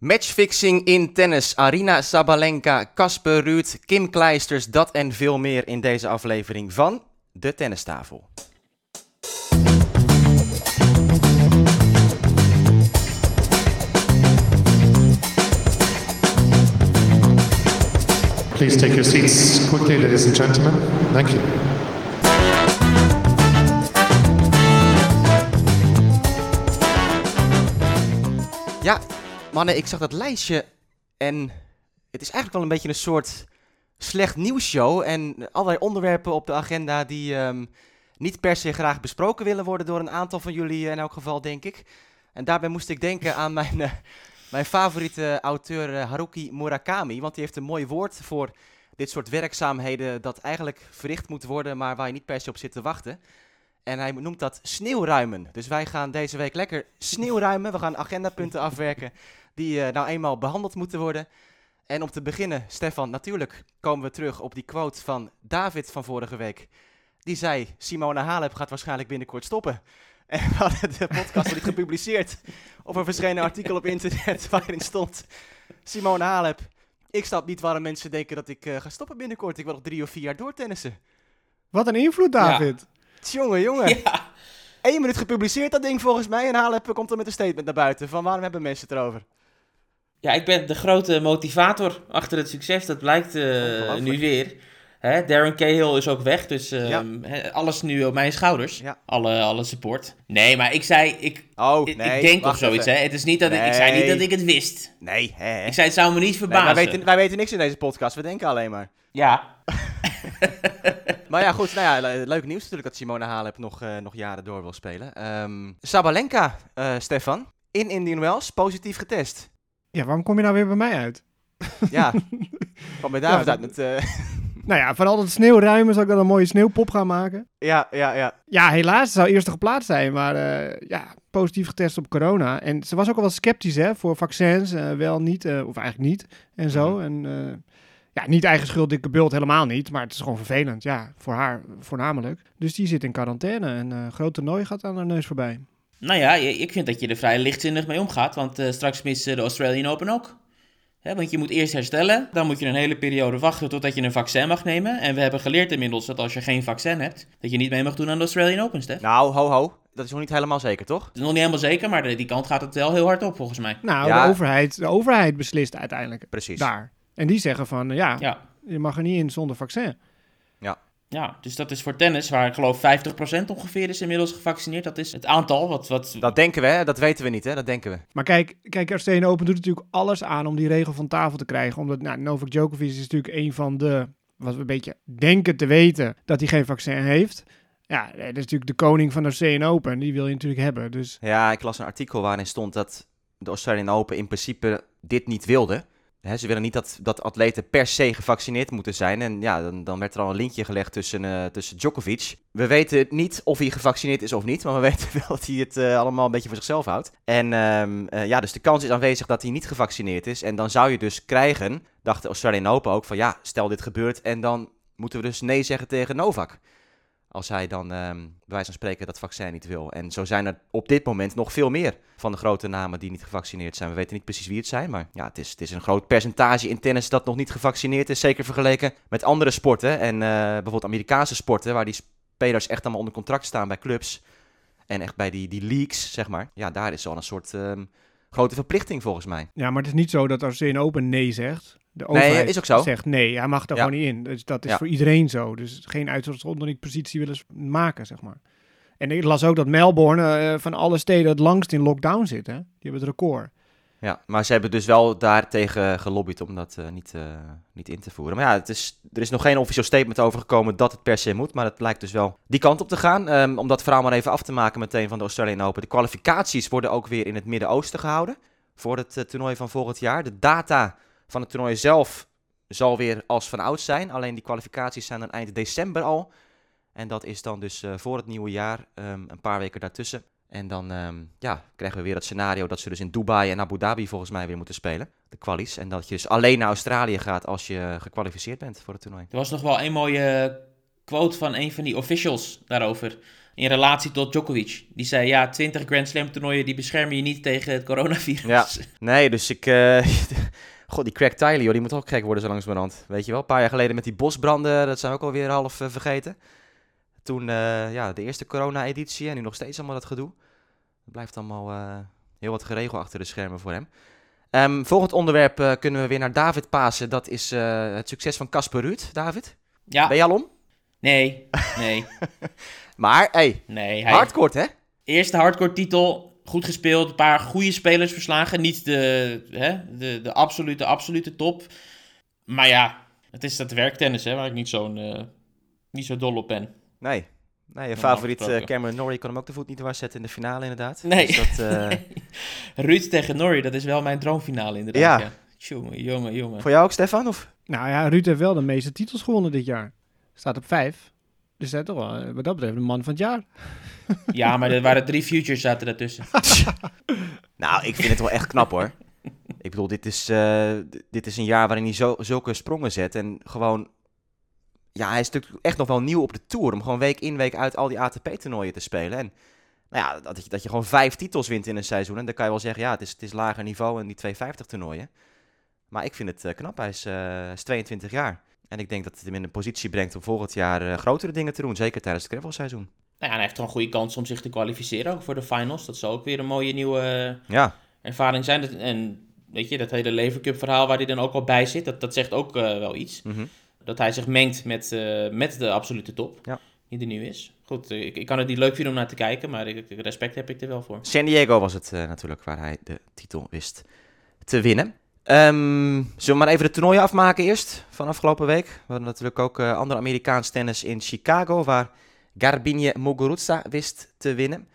Matchfixing in tennis. Arina Sabalenka, Casper Ruud, Kim Kleisters, dat en veel meer in deze aflevering van De Tennistafel. Please take your seats quickly, ladies and gentlemen. Thank you. Ja, mannen, ik zag dat lijstje en het is eigenlijk wel een beetje een soort slecht nieuwsshow. En allerlei onderwerpen op de agenda die ehm, niet per se graag besproken willen worden door een aantal van jullie in elk geval, denk ik. En daarbij moest ik denken aan mijn, eh, mijn favoriete auteur eh, Haruki Murakami, want die heeft een mooi woord voor dit soort werkzaamheden dat eigenlijk verricht moet worden, maar waar je niet per se op zit te wachten. En hij noemt dat sneeuwruimen. Dus wij gaan deze week lekker sneeuwruimen. We gaan agendapunten afwerken die eh, nou eenmaal behandeld moeten worden. En om te beginnen, Stefan, natuurlijk komen we terug op die quote van David van vorige week. Die zei, Simone Halep gaat waarschijnlijk binnenkort stoppen. En we hadden de podcast niet gepubliceerd. Of er verscheen een artikel op internet waarin stond... Simone Halep, ik snap niet waarom mensen denken dat ik eh, ga stoppen binnenkort. Ik wil nog drie of vier jaar doortennissen. Wat een invloed, David. Jongen, jongen. Ja, Eén minuut gepubliceerd dat ding volgens mij. En Halep komt er met een statement naar buiten. Van waarom hebben mensen het erover? Ja, ik ben de grote motivator achter het succes. Dat blijkt eh, nu weer. Hè, Darren Cahill is ook weg, dus eh, Ja. hè, alles nu op mijn schouders. Ja. Alle, alle support. Nee, maar ik zei, ik, Oh, ik, nee. ik denk of zoiets. Hè. Het is niet dat ik, ik zei niet dat ik het wist. Nee, hè. Ik zei, het zou me niet Nee, verbazen. wij, weten, wij weten niks in deze podcast. We denken alleen maar. Ja, Maar ja, goed. Nou ja, le- leuk nieuws natuurlijk dat Simone Halep nog, eh, nog jaren door wil spelen. Ehm, Sabalenka, eh, Stefan. In Indian Wells, positief getest. Ja, waarom kom je nou weer bij mij uit? Ja. Kwam bij David Ja, uit met... eh, Nou ja, van al dat sneeuwruimen zal ik dan een mooie sneeuwpop gaan maken. ja, ja, ja. Ja, helaas, zou eerste geplaatst zijn, maar eh, ja, positief getest op corona. En ze was ook al wel sceptisch hè, voor vaccins, eh, wel niet, of eigenlijk niet, en zo. Mhm. En ja, niet eigen schuld, dikke bult, helemaal niet, maar het is gewoon vervelend, ja, voor haar voornamelijk. Dus die zit in quarantaine en eh groot toernooi gaat aan haar neus voorbij. Nou ja, ik vind dat je er vrij lichtzinnig mee omgaat. Want eh, straks mist eh, de Australian Open ook. Hè, want je moet eerst herstellen. Dan moet je een hele periode wachten totdat je een vaccin mag nemen. En we hebben geleerd inmiddels dat als je geen vaccin hebt, dat je niet mee mag doen aan de Australian Open, Stef. Nou, ho, ho. Dat is nog niet helemaal zeker, toch? Het is nog niet helemaal zeker, maar de- die kant gaat het wel heel hard op volgens mij. Nou, Ja. de, overheid, de overheid beslist uiteindelijk Precies. daar. En die zeggen van, eh, ja, Ja. je mag er niet in zonder vaccin. Ja, dus dat is voor tennis, waar ik geloof 50% ongeveer is inmiddels gevaccineerd. Dat is het aantal wat... wat Dat denken we, hè? Dat weten we niet, hè? Dat denken we. Maar kijk, kijk Australian Open doet natuurlijk alles aan om die regel van tafel te krijgen. Omdat nou, Novak Djokovic is natuurlijk een van de, wat we een beetje denken te weten, dat hij geen vaccin heeft. Ja, dat is natuurlijk de koning van de Australian Open. Die wil je natuurlijk hebben. Dus Ja, ik las een artikel waarin stond dat de Australian Open in principe dit niet wilde. Ze willen niet dat, dat atleten per se gevaccineerd moeten zijn. En ja, dan, dan werd er al een linkje gelegd tussen, eh, tussen Djokovic. We weten niet of hij gevaccineerd is of niet, maar we weten wel dat hij het eh, allemaal een beetje voor zichzelf houdt. En ehm, eh, ja, dus de kans is aanwezig dat hij niet gevaccineerd is. En dan zou je dus krijgen, dacht de Australian Open ook, van ja, stel dit gebeurt en dan moeten we dus nee zeggen tegen Novak. Als hij dan, ehm bij wijze van spreken, dat vaccin niet wil. En zo zijn er op dit moment nog veel meer van de grote namen die niet gevaccineerd zijn. We weten niet precies wie het zijn, maar ja, het is, het is een groot percentage in tennis dat nog niet gevaccineerd is. Zeker vergeleken met andere sporten. En eh, bijvoorbeeld Amerikaanse sporten, waar die spelers echt allemaal onder contract staan bij clubs. En echt bij die, die leagues, zeg maar. Ja, daar is al een soort ehm, grote verplichting volgens mij. ja, maar het is niet zo dat Australian Open nee zegt. De Nee, is ook zo. zegt nee, hij mag Ja. gewoon niet in. Dus dat is Ja. voor iedereen zo. Dus geen uitzonderingspositie willen maken, zeg maar. En ik las ook dat Melbourne eh, van alle steden het langst in lockdown zit. Hè? Die hebben het record. Ja, maar ze hebben dus wel daartegen gelobbyd om dat eh, niet, eh, niet in te voeren. Maar ja, het is, er is nog geen officieel statement over gekomen dat het per se moet. Maar het lijkt dus wel die kant op te gaan. Ehm, om dat verhaal maar even af te maken meteen van de Australian Open. De kwalificaties worden ook weer in het Midden-Oosten gehouden. Voor het toernooi van volgend jaar. De data van het toernooi zelf zal weer als van oud zijn. Alleen die kwalificaties zijn dan eind december al. En dat is dan dus eh, voor het nieuwe jaar, ehm, een paar weken daartussen. En dan ehm, ja, krijgen we weer het scenario dat ze dus in Dubai en Abu Dhabi volgens mij weer moeten spelen. De kwalies. En dat je dus alleen naar Australië gaat als je gekwalificeerd bent voor het toernooi. Er was nog wel een mooie quote van een van die officials daarover. in relatie tot Djokovic. Die zei, ja, 20 Grand Slam toernooien, die beschermen je niet tegen het coronavirus. Ja. Nee, dus ik... eh, God, die Craig Tiley, joh, die moet ook gek worden zo langzamerhand. Weet je wel, een paar jaar geleden met die bosbranden, dat zijn we ook alweer half eh, vergeten. Toen, eh, ja, de eerste corona-editie en nu nog steeds allemaal dat gedoe. Het blijft allemaal eh, heel wat geregeld achter de schermen voor hem. Ehm, volgend onderwerp kunnen we weer naar David pasen. Dat is het succes van Casper Ruud. David, Ja, ben je al om? nee, nee, Maar, hey, nee. Hij, hardcore hè? Eerste hardcore titel, goed gespeeld, een paar goede spelers verslagen. Niet de, hè, de, de absolute, absolute top. Maar ja, het is dat werktennis, hè, waar ik niet, zo'n, eh, niet zo dol op ben. Nee. Nee, je favoriet gesproken. Cameron Norrie kon hem ook de voet niet dwars zetten in de finale inderdaad. Nee. Dus dat, eh, Ruud tegen Norrie, dat is wel mijn droomfinale inderdaad. Ja. Ja. Jongen, jongen, jongen. voor jou ook, Stefan? Of? Nou ja, Ruud heeft wel de meeste titels gewonnen dit jaar. Staat op vijf. Dus is toch wel, eh, wat dat betreft, de man van het jaar. Ja, maar er waren drie futures zaten daartussen. Nou, ik vind het wel echt knap hoor. Ik bedoel, dit is, eh, dit is een jaar waarin hij zo, zulke sprongen zet. En gewoon, ja, hij is natuurlijk echt nog wel nieuw op de Tour. Om gewoon week in, week uit al die ATP-toernooien te spelen. En nou ja, dat je, dat je gewoon vijf titels wint in een seizoen. En dan kan je wel zeggen, ja, het is, het is lager niveau en die 250-toernooien. Maar ik vind het eh, knap. Hij is, eh, is 22 jaar. En ik denk dat het hem in een positie brengt om volgend jaar eh, grotere dingen te doen. Zeker tijdens het gravelseizoen. Nou ja, hij heeft toch een goede kans om zich te kwalificeren ook voor de finals. Dat zou ook weer een mooie nieuwe Ja, ervaring zijn. Dat- En weet je, dat hele Lever Cup verhaal waar hij dan ook al bij zit, dat, dat zegt ook eh, wel iets. mhm. Dat hij zich mengt met, eh, met de absolute top, Ja. die er nu is. Goed, eh, ik, ik kan het niet leuk vinden om naar te kijken, maar ik, respect heb ik er wel voor. San Diego was het eh, natuurlijk waar hij de titel wist te winnen. Ehm, zullen we maar even de toernooien afmaken eerst van afgelopen week? We hadden natuurlijk ook eh ander Amerikaans tennis in Chicago, waar Garbine Muguruza wist te winnen.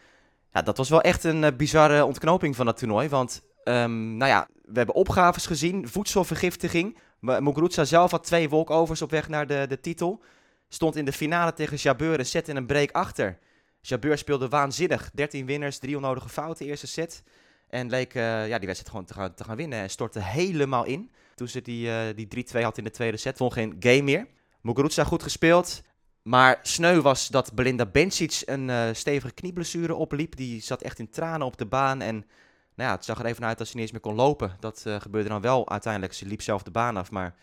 Ja, dat was wel echt een eh, bizarre ontknoping van dat toernooi, want ehm, nou ja, we hebben opgaves gezien, voedselvergiftiging. Muguruza zelf had twee walkovers op weg naar de, de titel. Stond in de finale tegen Jabeur en zette een break achter. Jabeur speelde waanzinnig. 13 winners, drie onnodige fouten eerste set. En leek eh, ja, die wedstrijd gewoon te gaan, te gaan winnen. En stortte helemaal in. Toen ze die, eh, die 3-2 had in de tweede set, won geen game meer. Muguruza goed gespeeld. Maar sneu was dat Belinda Bencic een eh, stevige knieblessure opliep. Die zat echt in tranen op de baan. En nou ja, het zag er even uit dat ze niet eens meer kon lopen. Dat gebeurde dan wel uiteindelijk. Ze liep zelf de baan af. Maar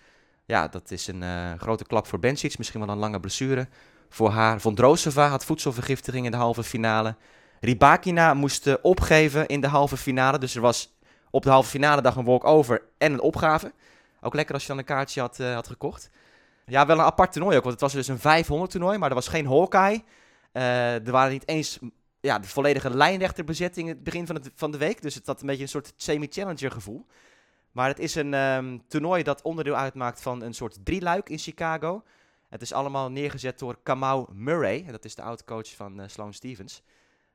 ja, dat is een grote klap voor Bencic. Misschien wel een lange blessure voor haar. Vondrosova had voedselvergiftiging in de halve finale. Ribakina moest eh, opgeven in de halve finale. Dus er was op de halve finale dag een walk-over en een opgave. Ook lekker als je dan een kaartje had, eh, had gekocht. Ja, wel een apart toernooi ook. Want het was dus een 500 toernooi, maar er was geen Hawkeye. Eh, er waren niet eens ja, de volledige lijnrechterbezetting in het begin van, het, van de week. Dus het had een beetje een soort semi-challenger gevoel. Maar het is een ehm, toernooi dat onderdeel uitmaakt van een soort drieluik in Chicago. Het is allemaal neergezet door Kamau Murray. En dat is de oud-coach van eh, Sloane Stevens.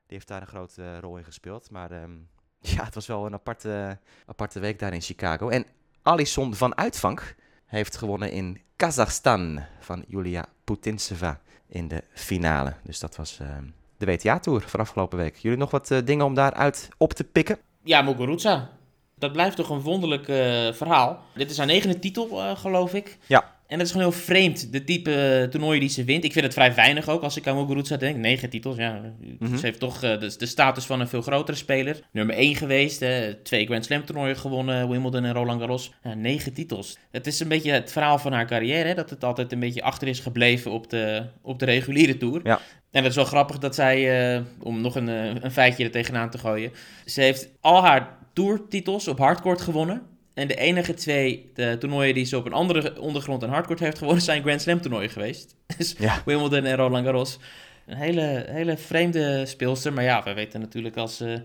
Die heeft daar een grote eh, rol in gespeeld. Maar ehm, ja, het was wel een aparte, aparte week daar in Chicago. En Alison van Uitvank heeft gewonnen in Kazachstan van Julia Putintseva in de finale. Dus dat was ehm, de WTA-tour van afgelopen week. Jullie nog wat eh, dingen om daaruit op te pikken? Ja, Muguruza. Dat blijft toch een wonderlijk eh, verhaal. Dit is haar negende titel, geloof ik. Ja. En dat is gewoon heel vreemd, de type eh, toernooien die ze wint. Ik vind het vrij weinig ook, als ik aan Muguruza denk. Negen titels, ja. Mhm. Ze heeft toch eh, de, de status van een veel grotere speler. Nummer één geweest, eh, twee Grand Slam toernooien gewonnen, Wimbledon en Roland Garros. Ja, negen titels. Het is een beetje het verhaal van haar carrière, hè, dat het altijd een beetje achter is gebleven op de, op de reguliere tour. Ja. En het is wel grappig dat zij, om nog een, een feitje er tegenaan te gooien, ze heeft al haar tourtitels op hardcourt gewonnen. En de enige twee de toernooien die ze op een andere ondergrond en hardcourt heeft gewonnen, zijn Grand Slam toernooien geweest. Dus Ja. Wimbledon en Roland Garros. Een hele, hele vreemde speelster. Maar ja, we weten natuurlijk als, ze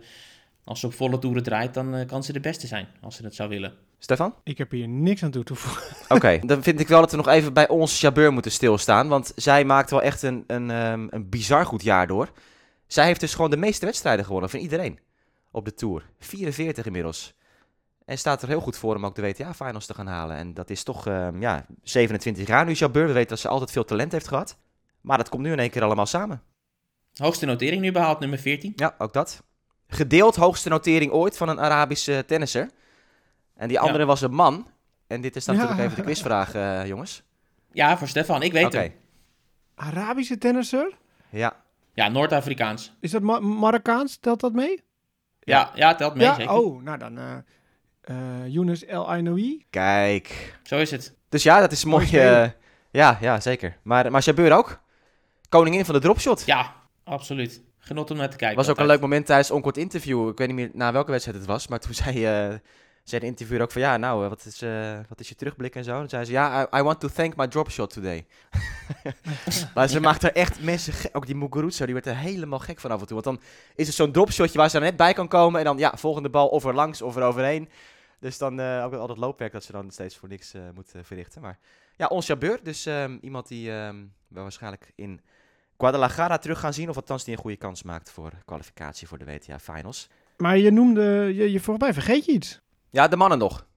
als ze op volle toeren draait, dan eh, kan ze de beste zijn. Als ze het zou willen. Stefan? Ik heb hier niks aan toe te voegen. Oké, dan vind ik wel dat we nog even bij ons Jabeur moeten stilstaan. Want zij maakt wel echt een, een, ehm, een bizar goed jaar door. Zij heeft dus gewoon de meeste wedstrijden gewonnen van iedereen op de Tour. 44 inmiddels. En staat er heel goed voor om ook de WTA-finals te gaan halen. En dat is toch ehm, ja, 27 jaar nu Jabeur. We weten dat ze altijd veel talent heeft gehad. Maar dat komt nu in één keer allemaal samen. Hoogste notering nu behaald, nummer 14. Ja, ook dat. Gedeeld hoogste notering ooit van een Arabische tennisser. En die andere was een man. En dit is dan Ja. natuurlijk even de quizvraag, eh, jongens. Ja, voor Stefan. Ik weet Oké, het. Arabische tennisser? ja. Ja, Noord-Afrikaans. Is dat Ma Marokkaans? Telt dat mee? Ja, ja, telt mee ja, zeker. oh, nou dan eh Younes El Ainoui. Kijk. Zo is het. Dus ja, dat is mooi. Eh, ja, ja, zeker. Maar, maar Jabeur ook. Koningin van de dropshot. Ja, absoluut. Genot om naar te kijken. was ook een leuk moment tijdens een onkort interview. Ik weet niet meer na welke wedstrijd het was. Maar toen zei, eh zei de interviewer ook van... Ja, nou, eh, wat is, eh, wat is je terugblik en zo? En zei ze... Ja, I, I want to thank my dropshot today. maar ze maakt er echt mensen... gek- Ook die Muguruza, die werd er helemaal gek van af en toe. Want dan is het zo'n dropshotje waar ze er net bij kan komen. En dan, ja, volgende bal of er langs of er overheen. Dus dan eh, ook al dat loopwerk dat ze dan steeds voor niks eh, moet verrichten. Maar ja, ons Jabeur. Dus ehm, iemand die ehm, we waarschijnlijk in Guadalajara terug gaan zien. Of althans die een goede kans maakt voor kwalificatie voor de WTA Finals. Maar je noemde, je, je mij vergeet je iets. Ja, de mannen nog.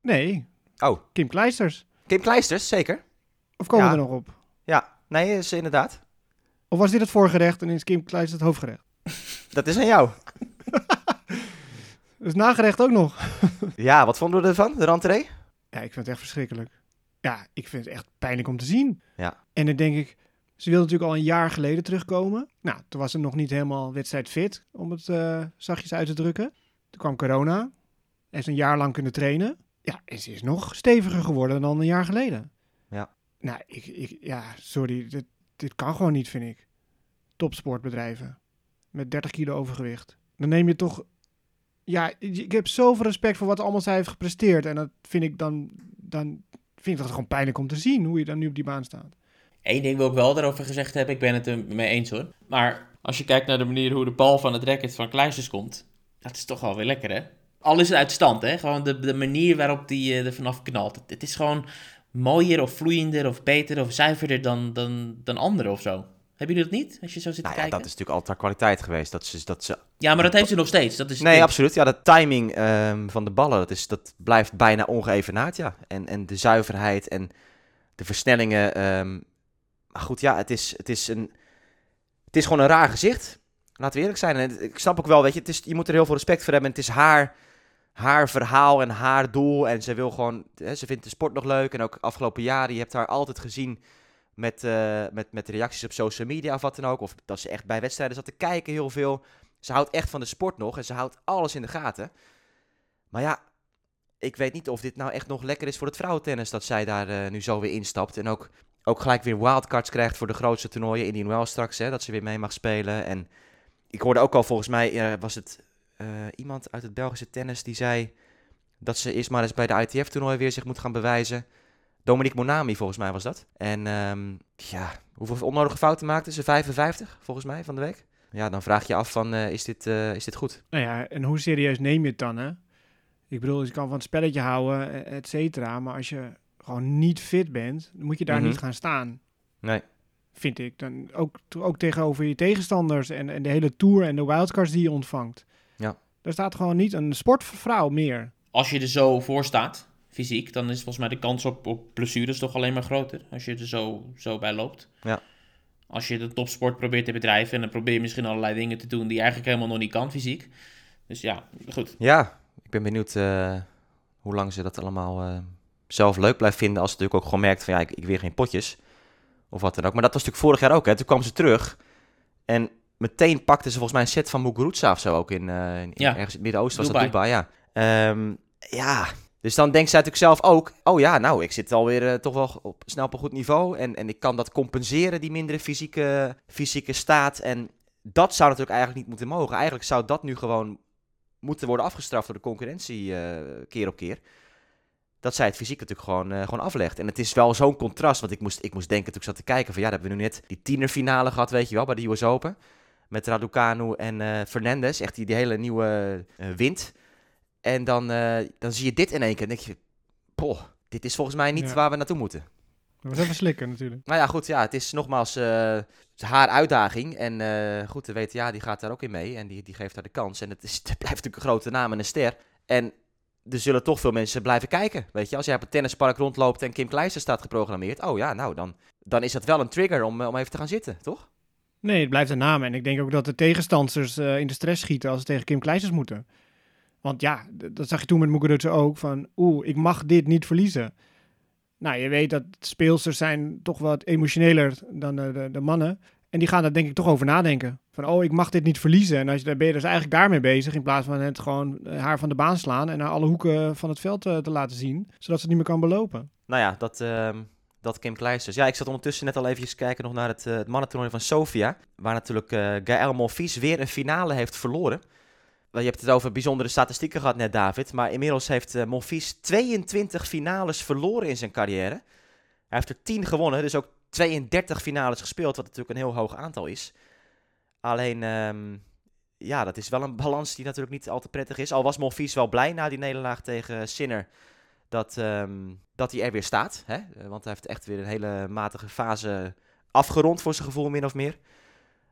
Nee. Oh. Kim Kleisters. Kim Kleisters, zeker. Of komen Ja. we er nog op? Ja, nee, is inderdaad. Of was dit het voorgerecht en is Kim Kleisters het hoofdgerecht? Dat is aan jou. Dus nagerecht ook nog. Ja, wat vonden we ervan, de rentree? Ja, ik vind het echt verschrikkelijk. Ja, ik vind het echt pijnlijk om te zien. Ja. En dan denk ik, ze wilde natuurlijk al een jaar geleden terugkomen. Nou, toen was ze nog niet helemaal wedstrijdfit, om het eh, zachtjes uit te drukken. Toen kwam corona. En is een jaar lang kunnen trainen. Ja, en ze is nog steviger geworden dan een jaar geleden. Ja. Nou, ik, ik, ja, sorry, dit, dit kan gewoon niet, vind ik. Topsportbedrijven met 30 kilo overgewicht. Dan neem je toch... Ja, ik heb zoveel respect voor wat allemaal zij heeft gepresteerd. En dat vind ik dan, dan vind ik dat gewoon pijnlijk om te zien, hoe je dan nu op die baan staat. Eén ding wil ik wel daarover gezegd hebben, ik ben het er mee eens hoor. Maar als je kijkt naar de manier hoe de bal van het racket van Kleisters komt, dat is toch wel weer lekker hè? Al is het uit stand hè, gewoon de, de manier waarop die eh, er vanaf knalt. Het, het is gewoon mooier of vloeiender of beter of zuiverder dan, dan, dan anderen of zo. Hebben jullie dat niet, als je zo zit Nou te ja, kijken? dat is natuurlijk altijd haar kwaliteit geweest. Dat ze, dat ze... Ja, maar dat heeft ze nog steeds. Dat is Nee, absoluut. Ja, de timing ehm, van de ballen, dat, is, dat blijft bijna ongeëvenaard, ja. En, en de zuiverheid en de versnellingen. ehm, maar goed, ja, het is, het, is een, het is gewoon een raar gezicht. Laten we eerlijk zijn. En ik snap ook wel, weet je, het is, je moet er heel veel respect voor hebben. En het is haar, haar verhaal en haar doel. En ze wil gewoon, hè, ze vindt de sport nog leuk. En ook afgelopen jaren, je hebt haar altijd gezien met, eh, met, met reacties op social media of wat dan ook. Of dat ze echt bij wedstrijden zat te kijken heel veel. Ze houdt echt van de sport nog en ze houdt alles in de gaten. Maar ja, ik weet niet of dit nou echt nog lekker is voor het vrouwentennis dat zij daar eh, nu zo weer instapt. En ook, ook gelijk weer wildcards krijgt voor de grootste toernooien. Indian Wells straks, hè, dat ze weer mee mag spelen. En ik hoorde ook al volgens mij, eh, was het iemand uit het Belgische tennis die zei dat ze eerst maar eens bij de ITF-toernooi weer zich moet gaan bewijzen. Dominique Monami volgens mij was dat. En ehm, ja, hoeveel onnodige fouten maakte ze? 55 volgens mij van de week. Ja, dan vraag je af van, eh, is, dit, eh, is dit goed? Nou ja, en hoe serieus neem je het dan, hè? Ik bedoel, je kan van het spelletje houden, e- et cetera. Maar als je gewoon niet fit bent, dan moet je daar Mhm. niet gaan staan. Nee. Vind ik. Dan ook, ook tegenover je tegenstanders en, en de hele tour en de wildcards die je ontvangt. Ja. Daar staat gewoon niet een sportvrouw meer. Als je er zo voor staat, fysiek, dan is volgens mij de kans op, op blessures toch alleen maar groter. Als je er zo, zo bij loopt. Ja. Als je de topsport probeert te bedrijven en dan probeer je misschien allerlei dingen te doen die je eigenlijk helemaal nog niet kan fysiek. Dus ja, goed. Ja, ik ben benieuwd eh, hoe lang ze dat allemaal eh, zelf leuk blijft vinden. Als ze natuurlijk ook gewoon merkt van ja, ik, ik weer geen potjes. Of wat dan ook. Maar dat was natuurlijk vorig jaar ook. Hè. Toen kwam ze terug. En meteen pakte ze volgens mij een set van Muguruza of zo ook in, eh, in- Ja, ergens in het Midden-Oosten. Was dat Dubai, ja. Ehm, ja, dus dan denkt zij natuurlijk zelf ook... Oh ja, nou, ik zit alweer eh, toch wel op, snel op een goed niveau. En, en ik kan dat compenseren, die mindere fysieke, fysieke staat. En dat zou natuurlijk eigenlijk niet moeten mogen. Eigenlijk zou dat nu gewoon moeten worden afgestraft door de concurrentie eh, keer op keer. Dat zij het fysiek natuurlijk gewoon, eh, gewoon aflegt. En het is wel zo'n contrast, want ik moest, ik moest denken toen ik zat te kijken van ja, dan hebben we nu net die tienerfinale gehad, weet je wel, bij de US Open. Met Raducanu en Fernandez, echt die, die hele nieuwe wind. En dan, eh, dan zie je dit in één keer en denk je, poh, dit is volgens mij niet Ja. waar we naartoe moeten. Dat was even slikken natuurlijk. Nou ja, goed, ja, het is nogmaals eh, haar uitdaging. En eh, goed, de WTA die gaat daar ook in mee en die, die geeft haar de kans. En het, is, het blijft natuurlijk een grote naam en een ster. En er zullen toch veel mensen blijven kijken. Weet je, als jij op het tennispark rondloopt en Kim Kleister staat geprogrammeerd. Oh ja, nou, dan, dan is dat wel een trigger om, om even te gaan zitten, toch? Nee, het blijft een naam. En ik denk ook dat de tegenstanders in de stress schieten als ze tegen Kim Kleisters moeten. Want ja, dat zag je toen met Muguruza ook. Van, oeh, ik mag dit niet verliezen. Nou, je weet dat speelsters zijn toch wat emotioneler dan de, de, mannen. En die gaan daar denk ik toch over nadenken. Van, oh, ik mag dit niet verliezen. En als je, dan ben je dus eigenlijk daarmee bezig. In plaats van het gewoon eh, haar van de baan slaan. En naar alle hoeken van het veld eh, te laten zien. Zodat ze het niet meer kan belopen. Nou ja, dat, ehm, dat Kim Kleisters. Ja, ik zat ondertussen net al even kijken nog naar het, uh, mannentoernooi van Sofia. Waar natuurlijk uh, Gaël Monfils weer een finale heeft verloren. Je hebt het over bijzondere statistieken gehad net, David. Maar inmiddels heeft uh, Monfils 22 finales verloren in zijn carrière. Hij heeft er 10 gewonnen, dus ook 32 finales gespeeld. Wat natuurlijk een heel hoog aantal is. Alleen, um, ja, dat is wel een balans die natuurlijk niet al te prettig is. Al was Monfils wel blij na die nederlaag tegen Sinner dat, um, dat hij er weer staat. Hè? Want hij heeft echt weer een hele matige fase afgerond voor zijn gevoel, min of meer.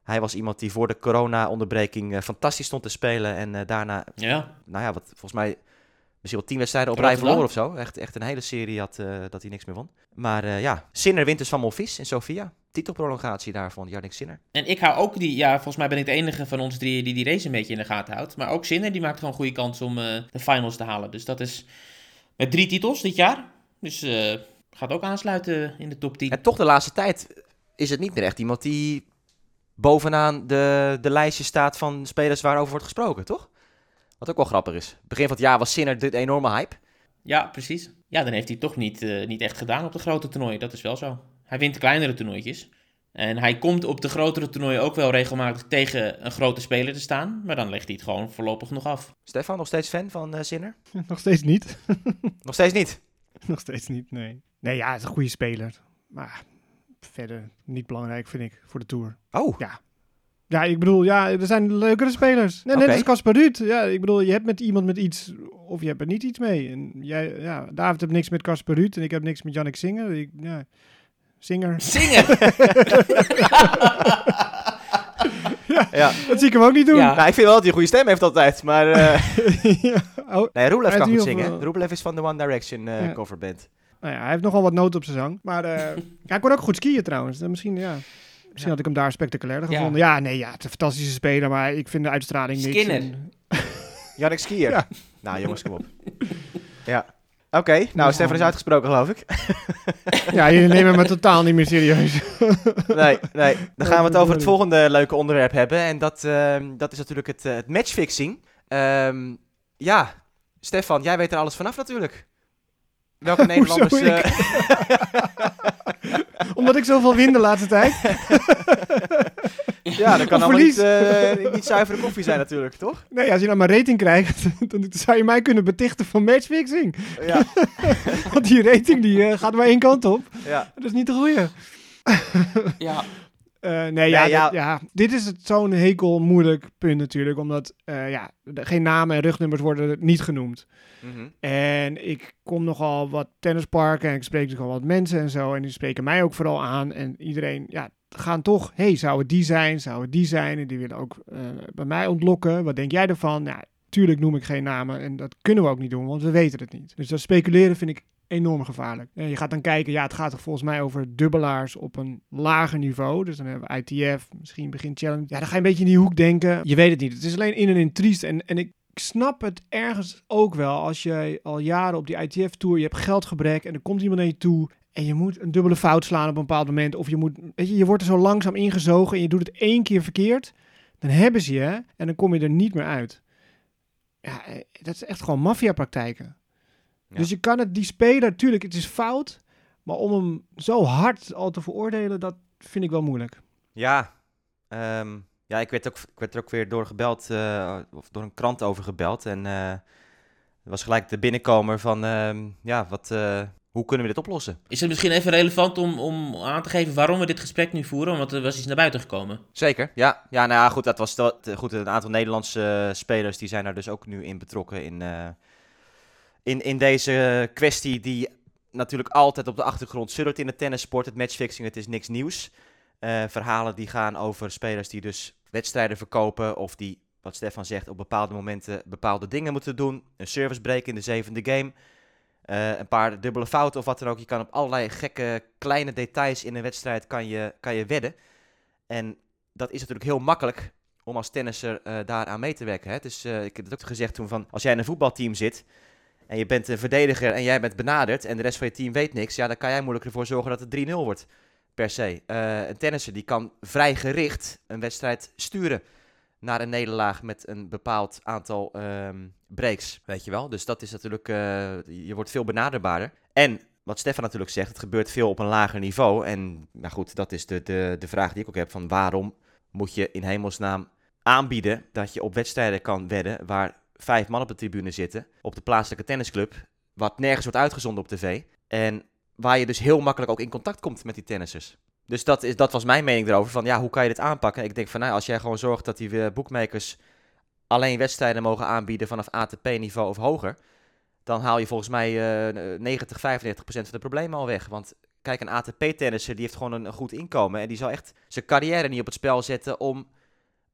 Hij was iemand die voor de corona-onderbreking uh, fantastisch stond te spelen. En uh, daarna, ja. nou ja, wat volgens mij misschien wel tien wedstrijden op rij verloren of zo. Echt, echt een hele serie had uh, dat hij niks meer won. Maar ja, Sinner wint dus van Monfils in Sofia. Titelprolongatie daarvan, Jarnik Sinner. En ik hou ook die, ja, volgens mij ben ik de enige van ons drie die die race een beetje in de gaten houdt. Maar ook Sinner, die maakt gewoon goede kans om de finals te halen. Dus dat is met drie titels dit jaar. Dus gaat ook aansluiten in de top 10. En toch de laatste tijd is het niet meer echt iemand die bovenaan de, de lijstje staat van spelers waarover wordt gesproken, toch? Wat ook wel grappig is. Begin van het jaar was Sinner de enorme hype. Ja, precies. Ja, dan heeft hij het toch niet, uh, niet echt gedaan op de grote toernooien. Dat is wel zo. Hij wint de kleinere toernooitjes. En hij komt op de grotere toernooien ook wel regelmatig tegen een grote speler te staan. Maar dan legt hij het gewoon voorlopig nog af. Stefan, nog steeds fan van uh, Sinner? nog steeds niet. nog steeds niet? nog steeds niet, nee. Nee, ja, het is een goede speler. Maar verder niet belangrijk, vind ik, voor de Tour. Oh. Ja. Ja, ik bedoel, ja, er zijn leukere spelers. Nee, net Oké. als Casper Ruud. Ja, ik bedoel, je hebt met iemand met iets, of je hebt er niet iets mee. En jij, ja, David heeft niks met Casper Ruud en ik heb niks met Jannik Singer. Ik, ja, Singer. Zingen! Ja. Dat zie ik hem ook niet doen. Ja. Nou, ik vind wel dat hij een goede stem heeft altijd, maar... eh, Ja, oh, nee, Hij kan goed zingen. Roelev is van de One Direction Ja. coverband. Nou ja, hij heeft nogal wat noten op zijn zang. Maar eh, ja, hij kon ook goed skiën trouwens. Eh, Misschien, ja. Misschien Ja. had ik hem daar spectaculairder gevonden. Ja, nee, ja, het is een fantastische speler, maar ik vind de uitstraling niks. Skinner. En- Jannik Skier. Ja. Nou, jongens, kom op. ja. Oké, nou, Stefan is uitgesproken, geloof ik. ja, je neemt me totaal niet meer serieus. Nee, nee. Dan gaan we het over het volgende leuke onderwerp hebben. En dat, ehm, dat is natuurlijk het, eh, het matchfixing. Ehm, ja, Stefan, jij weet er alles vanaf natuurlijk. Welke Nederlanders... ik? eh, Omdat ik zoveel win de laatste tijd. ja, dat kan allemaal niet, eh, niet zuivere koffie zijn natuurlijk, toch? Nee, als je nou maar rating krijgt, dan zou je mij kunnen betichten van matchfixing. Ja, Want die rating die, eh, gaat maar één kant op. ja. Dat is niet de goeie. ja, Eh, nee, ja, Nee, ja. dit- ja, dit is het- zo'n hekel moeilijk punt natuurlijk. Omdat eh, ja, de- geen namen en rugnummers worden niet genoemd. Mhm. En ik kom nogal wat tennisparken en ik spreek nogal wat mensen en zo. En die spreken mij ook vooral aan. En iedereen, ja, gaan toch, hey, zou het die zijn? Zou het die zijn? En die willen ook eh, bij mij ontlokken. Wat denk jij ervan? Ja, tuurlijk noem ik geen namen en dat kunnen we ook niet doen, want we weten het niet. Dus dat speculeren vind ik enorm gevaarlijk. En je gaat dan kijken, ja, het gaat toch volgens mij over dubbelaars op een lager niveau. Dus dan hebben we ITF, misschien begint Challenge. Ja, dan ga je een beetje in die hoek denken. Je weet het niet. Het is alleen in en in triest. En, en ik snap het ergens ook wel als jij al jaren op die ITF-tour, je hebt geldgebrek en er komt iemand naar je toe en je moet een dubbele fout slaan op een bepaald moment. Of je moet, weet je, je wordt er zo langzaam ingezogen en je doet het één keer verkeerd. Dan hebben ze je en dan kom je er niet meer uit. Ja, eh, dat is echt gewoon maffiapraktijken. Ja. Dus je kan het, die speler, tuurlijk, het is fout. Maar om hem zo hard al te veroordelen, dat vind ik wel moeilijk. Ja, ehm, ja ik, werd ook, ik werd er ook weer door gebeld, eh, of door een krant over gebeld. En eh er was gelijk de binnenkomer van, ehm, ja, wat, eh, hoe kunnen we dit oplossen? Is het misschien even relevant om, om aan te geven waarom we dit gesprek nu voeren? Want er was iets naar buiten gekomen. Zeker, ja. Ja, nou ja, goed, dat was dat, goed, een aantal Nederlandse spelers die zijn daar dus ook nu in betrokken in, eh, in, in deze kwestie die natuurlijk altijd op de achtergrond suddert in de tennissport. Het matchfixing, het is niks nieuws. Eh, verhalen die gaan over spelers die dus wedstrijden verkopen of die, wat Stefan zegt, op bepaalde momenten bepaalde dingen moeten doen. Een service break in de zevende game. Eh, een paar dubbele fouten of wat dan ook. Je kan op allerlei gekke kleine details in een wedstrijd kan je, kan je wedden. En dat is natuurlijk heel makkelijk om als tennisser eh daar aan mee te werken. Hè? Dus eh, ik heb het ook gezegd toen van, als jij in een voetbalteam zit en je bent een verdediger en jij bent benaderd en de rest van je team weet niks, ja, dan kan jij moeilijk ervoor zorgen dat het 3-0 wordt. per se. Eh, een tennisser die kan vrij gericht een wedstrijd sturen naar een nederlaag met een bepaald aantal ehm, breaks, weet je wel. Dus dat is natuurlijk, eh, je wordt veel benaderbaarder. En wat Stefan natuurlijk zegt, het gebeurt veel op een lager niveau. En nou goed, dat is de, de, de vraag die ik ook heb van waarom moet je in hemelsnaam aanbieden dat je op wedstrijden kan wedden waar vijf man op de tribune zitten, op de plaatselijke tennisclub, wat nergens wordt uitgezonden op tv. En waar je dus heel makkelijk ook in contact komt met die tennissers. Dus dat, is, dat was mijn mening erover. Van ja, hoe kan je dit aanpakken? Ik denk van nou, als jij gewoon zorgt dat die eh, boekmakers alleen wedstrijden mogen aanbieden vanaf ATP-niveau of hoger. Dan haal je volgens mij eh 90, 95 procent van de problemen al weg. Want kijk, een ATP-tennisser die heeft gewoon een, een goed inkomen. En die zal echt zijn carrière niet op het spel zetten om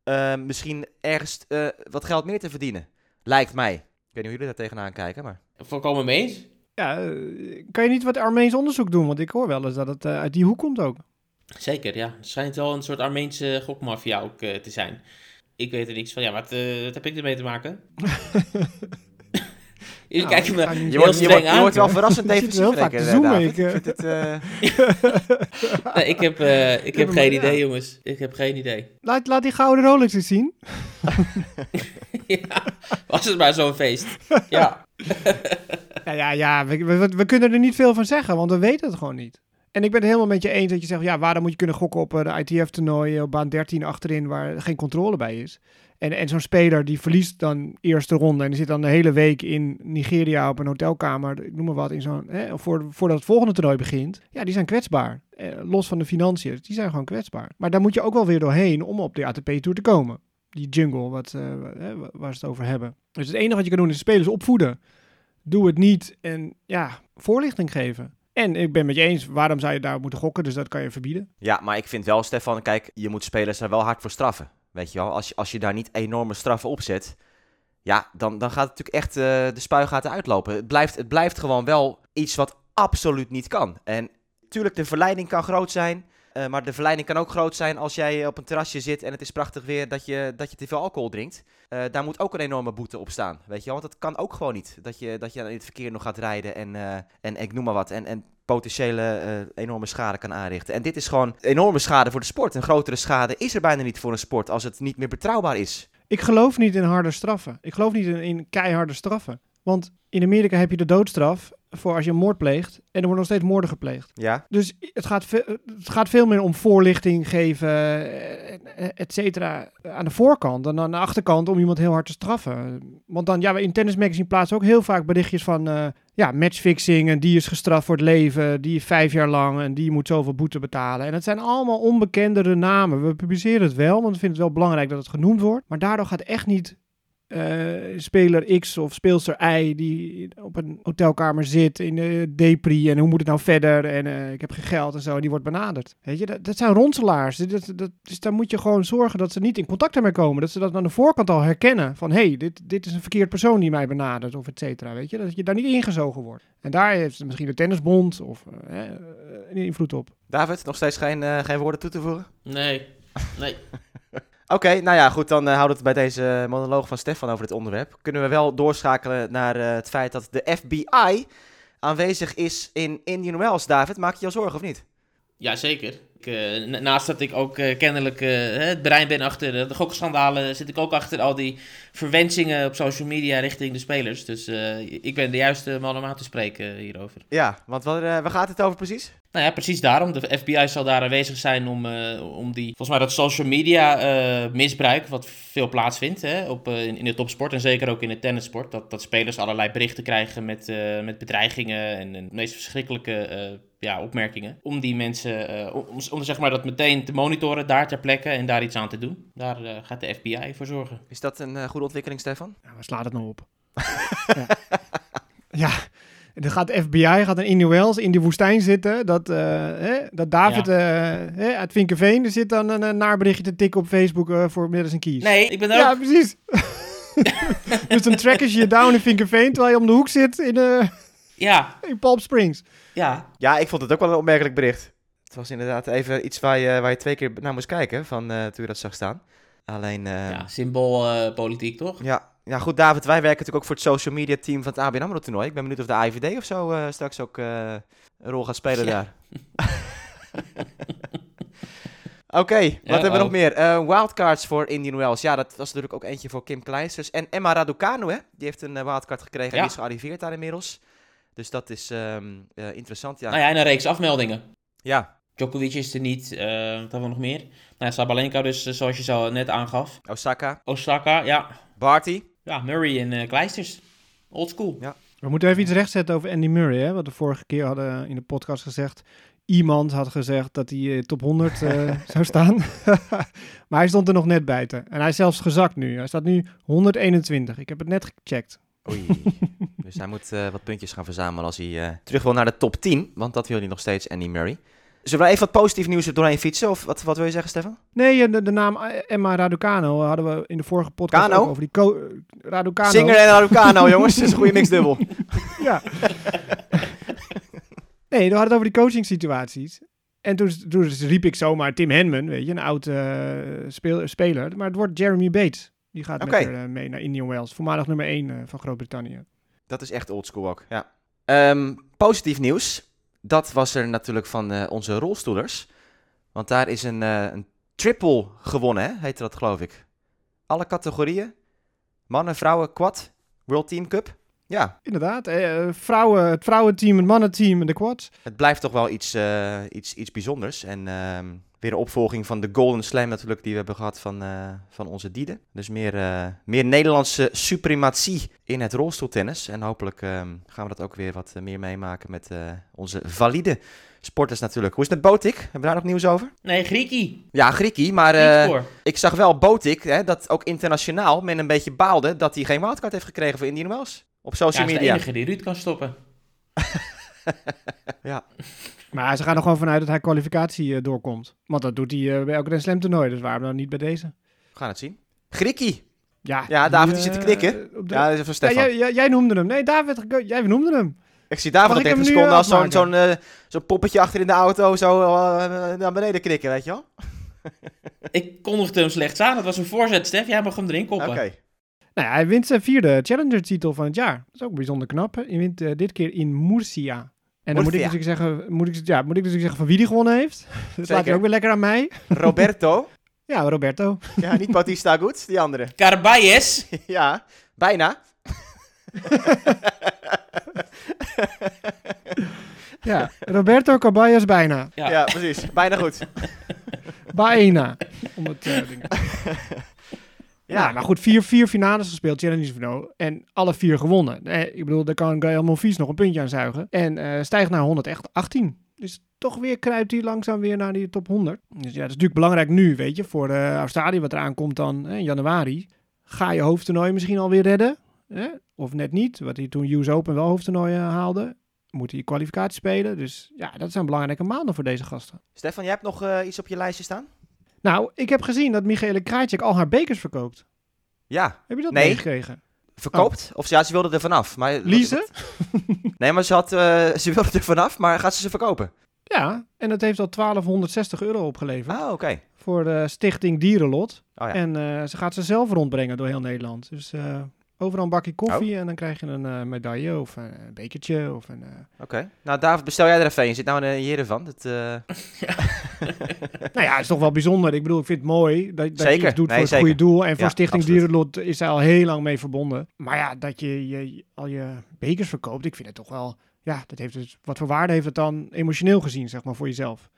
eh, misschien ergens eh, wat geld meer te verdienen. Lijkt mij. Ik weet niet hoe jullie daar tegenaan kijken, maar... Volkomen mee eens. Ja, eh, kan je niet wat Armeens onderzoek doen? Want ik hoor wel eens dat het eh, uit die hoek komt ook. Zeker, ja. Het schijnt wel een soort Armeense gokmafia ook eh, te zijn. Ik weet er niks van. Ja, wat, eh, wat heb ik ermee te maken? Jullie Nou, kijken me ik Je heel wordt, je streng je aan. wordt wel verrassend Je defensief. heel vaak Rick, te zoomen, David. ik, vind het, eh, Nee, ik heb, eh, ik heb geen idee, jongens. Ik heb geen idee. Laat, laat die gouden Rolex eens zien. ja, was het maar zo'n feest. Ja. Ja, ja, ja we, we, kunnen er niet veel van zeggen, want we weten het gewoon niet. En ik ben het helemaal met je eens dat je zegt, ja, waarom moet je kunnen gokken op de ITF-toernooi op baan 13 achterin waar geen controle bij is. En, en zo'n speler die verliest dan eerste ronde en die zit dan de hele week in Nigeria op een hotelkamer, ik noem maar wat, in zo'n, hè, voor, voordat het volgende toernooi begint. Ja, die zijn kwetsbaar. Eh, los van de financiën, die zijn gewoon kwetsbaar. Maar daar moet je ook wel weer doorheen om op de ATP-tour te komen. Die jungle, wat, hè, waar ze het over hebben. Dus het enige wat je kan doen is spelers opvoeden doe het niet en ja, voorlichting geven. En ik ben met je eens, waarom zou je daar moeten gokken? Dus dat kan je verbieden. Ja, maar ik vind wel, Stefan, kijk, je moet spelers daar wel hard voor straffen. Weet je wel, als je, als je daar niet enorme straffen op zet, ja, dan, dan gaat het natuurlijk echt eh, de spuigaten uitlopen. Het blijft, het blijft gewoon wel iets wat absoluut niet kan. En natuurlijk, de verleiding kan groot zijn. Eh, maar de verleiding kan ook groot zijn als jij op een terrasje zit en het is prachtig weer dat je, dat je te veel alcohol drinkt. Eh, daar moet ook een enorme boete op staan, weet je. Want dat kan ook gewoon niet. Dat je, dat je in het verkeer nog gaat rijden en, eh, en ik noem maar wat. En, en potentiële enorme schade kan aanrichten. En dit is gewoon enorme schade voor de sport. Een grotere schade is er bijna niet voor een sport als het niet meer betrouwbaar is. Ik geloof niet in harde straffen. Ik geloof niet in, in keiharde straffen. Want in Amerika heb je de doodstraf voor als je een moord pleegt. En er worden nog steeds moorden gepleegd. Ja? Dus het gaat, ve- het gaat veel meer om voorlichting geven, eh, et cetera, aan de voorkant dan aan de achterkant om iemand heel hard te straffen. Want dan, ja, in Tennis Magazine plaatsen ook heel vaak berichtjes van, eh, ja, matchfixing en die is gestraft voor het leven, die is vijf jaar lang en die moet zoveel boete betalen. En het zijn allemaal onbekendere namen. We publiceren het wel, want we vinden het wel belangrijk dat het genoemd wordt. Maar daardoor gaat echt niet eh, speler X of speelster Y die op een hotelkamer zit in de depri en hoe moet het nou verder en eh, ik heb geen geld en zo en die wordt benaderd. Weet je, dat, dat zijn ronselaars. Dat, dat, dus daar moet je gewoon zorgen dat ze niet in contact ermee komen. Dat ze dat aan de voorkant al herkennen van hé, hey, dit, dit is een verkeerd persoon die mij benadert of et cetera. Weet je, dat je daar niet ingezogen wordt. En daar heeft misschien de tennisbond of eh, een invloed op. David, nog steeds geen, eh, geen woorden toe te voegen? Nee. Nee. Oké, nou ja, goed, dan uh, houden we het bij deze monoloog van Stefan over dit onderwerp. Kunnen we wel doorschakelen naar uh, het feit dat de FBI aanwezig is in Indian Wells. David, maak je je zorgen of niet? Jazeker. Uh, naast dat ik ook uh, kennelijk het brein ben achter de gokschandalen, zit ik ook achter al die verwensingen op social media richting de spelers. Dus ik ben de juiste man om aan te spreken hierover. Ja, want wat, waar gaat het over precies? Nou ja, precies daarom. De FBI zal daar aanwezig zijn om, uh, om die, volgens mij dat social media uh, misbruik, wat veel plaatsvindt hè, op, uh, in, in de topsport en zeker ook in de tennissport. Dat, dat spelers allerlei berichten krijgen met, met bedreigingen en, en de meest verschrikkelijke ja, opmerkingen. Om die mensen, om, om zeg maar dat meteen te monitoren daar ter plekke en daar iets aan te doen. Daar gaat de FBI voor zorgen. Is dat een goede ontwikkeling, Stefan? Ja, waar slaat het nou op? ja. ja. Dan gaat de FBI gaat in New in die woestijn zitten. Dat, uh, hè, dat David ja. uh, hè, uit Vinkerveen er zit dan een, een naarberichtje te tikken op Facebook uh, voor middels een kies. Nee, ik ben ook... Ja, precies. dus dan tracken ze je down in Vinkerveen terwijl je om de hoek zit in, uh, ja. in Palm Springs. Ja. ja, ik vond het ook wel een opmerkelijk bericht. Het was inderdaad even iets waar je, waar je twee keer naar moest kijken van, uh, toen je dat zag staan. Alleen... Uh, ja, symboolpolitiek toch? Ja, ja, goed, David, wij werken natuurlijk ook voor het social media team van het ABN AMRO toernooi. Ik ben benieuwd of de IVD of zo uh, straks ook uh, een rol gaat spelen ja. daar. Oké, wat hebben we nog meer? Eh, wildcards voor Indian Wells. Ja, dat was natuurlijk ook eentje voor Kim Kleisters. En Emma Raducanu, hè? Die heeft een eh, wildcard gekregen en die is gearriveerd daar inmiddels. Dus dat is ehm, eh, interessant, ja. Nou ja, en een reeks afmeldingen. Ja, Djokovic is er niet. eh wat hebben we nog meer? Nou ja, Sabalenka dus, eh, zoals je zo net aangaf. Osaka, Osaka, ja. Barty. Ja, Murray en eh, Kleisters. Old school. Ja. We moeten even iets rechtzetten over Andy Murray. Hè? Wat we vorige keer hadden in de podcast gezegd. Iemand had gezegd dat hij eh, top 100 eh, zou staan. maar hij stond er nog net buiten. En hij is zelfs gezakt nu. Hij staat nu 121. Ik heb het net gecheckt. Oei. dus hij moet wat puntjes gaan verzamelen als hij eh, terug wil naar de top 10. Want dat wil hij nog steeds, Andy Murray. Zullen we even wat positief nieuws er doorheen fietsen? Of wat, wat wil je zeggen, Stefan? Nee, eh, de, de naam Emma Raducanu hadden we in de vorige podcast Kano? ook over die co- eh, Raducanu. Singer en Raducanu, jongens. Dat is een goede mixdubbel. Ja. nee, we hadden het over die coaching situaties. En toen, toen riep ik zomaar Tim Henman, weet je, een oud eh, speel- speler. Maar het wordt Jeremy Bates. Die gaat Oké. met haar, mee naar Indian Wells. Voormalig nummer 1 van Groot-Brittannië. Dat is echt oldschool ook, ja. Ehm, positief nieuws. Dat was er natuurlijk van eh, onze rolstoelers. Want daar is een, eh, een triple gewonnen, hè? heette dat geloof ik. Alle categorieën. Mannen, vrouwen, quad. World Team Cup. Ja, Inderdaad, eh, vrouwen, het vrouwenteam, het mannenteam en de quads. het blijft toch wel iets, eh, iets, iets bijzonders. En ehm, weer een opvolging van de Golden Slam natuurlijk die we hebben gehad van, eh, van onze Diede. Dus meer, eh, meer Nederlandse suprematie in het rolstoeltennis. En hopelijk ehm, gaan we dat ook weer wat eh, meer meemaken met onze valide sporters natuurlijk. Hoe is het met Botik? Hebben we daar nog nieuws over? Nee, Griekie. Ja, Griekie, maar ik zag wel Botik, hè, dat ook internationaal men een beetje baalde dat hij geen wildcard heeft gekregen voor Indian Wells. Op Ja, social is de media. enige die Ruud kan stoppen. Maar ze gaan er gewoon vanuit dat hij kwalificatie eh, doorkomt. Want dat doet hij eh, bij elk Grand Slam toernooi. Dus waarom dan niet bij deze? We gaan het zien. Griekie. Ja, Ja, David, die zit te eh, knikken. de- Ja, dat is van Ja, Stefan. jij, jij, jij noemde hem. Nee, David, jij noemde hem. Ik zie David tegen hem een seconde als zo'n zo'n eh, zo'n poppetje achter in de auto zo naar beneden knikken, weet je wel? Ik kondigde hem slechts aan. Dat was een voorzet, Stef. Jij mag hem erin Oké. koppen. Nou ja, hij wint zijn vierde Challenger-titel van het jaar. Dat is ook bijzonder knap. Hij wint dit keer in Murcia. En dan moet ik, natuurlijk zeggen, moet, ik, ja, moet ik natuurlijk zeggen van wie die gewonnen heeft. Dat laat hij ook weer lekker aan mij. Roberto. Ja, Roberto. ja, niet Bautista Goed, die andere. Carbayes. ja, bijna. Ja, Roberto Caballas bijna. Ja. Ja, precies. Bijna goed. Bijna. Om het eh, Ja, maar goed, vier, vier finales gespeeld, Challenge Vino. En alle vier gewonnen. Eh, ik bedoel, daar kan Gael Monfils nog een puntje aan zuigen. En eh, stijgt naar 118. Dus toch weer kruipt hij langzaam weer naar die top 100. Dus ja, dat is natuurlijk belangrijk nu, weet je. Voor de Australië wat eraan komt dan hè, in januari. Ga je hoofdtoernooi misschien alweer redden? Hè? Of net niet, wat hij toen US Open wel hoofdtoernooi eh, haalde. Moet hij kwalificatie spelen. Dus ja, dat zijn belangrijke maanden voor deze gasten. Stefan, jij hebt nog eh, iets op je lijstje staan? Nou, ik heb gezien dat Michele Krajcek al haar bekers verkoopt. Ja, Heb je dat Nee. meegekregen? verkoopt. Of ja, ze wilde er vanaf. Maar, Lise? Nee, maar ze, had, eh, ze wilde er vanaf, maar gaat ze ze verkopen? Ja, en dat heeft al 1260 euro opgeleverd Ah, oké. voor de stichting Dierenlot. Oh ja. En eh, ze gaat ze zelf rondbrengen door heel Nederland. Dus eh, overal een bakje koffie en dan krijg je een eh, medaille of een bekertje. Of een, eh, Oké. Nou, David, bestel jij er even een. Je zit nou in hier ervan. Dat, eh, Nou ja, het is toch wel bijzonder. Ik bedoel, ik vind het mooi dat, dat je iets doet Nee, voor het goede doel. En voor Ja, Stichting absoluut. Dierenlot is zij al heel lang mee verbonden. Maar ja, dat je, je al je bekers verkoopt, ik vind het toch wel... Ja, dat heeft dus, wat voor waarde heeft het dan emotioneel gezien, zeg maar, voor jezelf?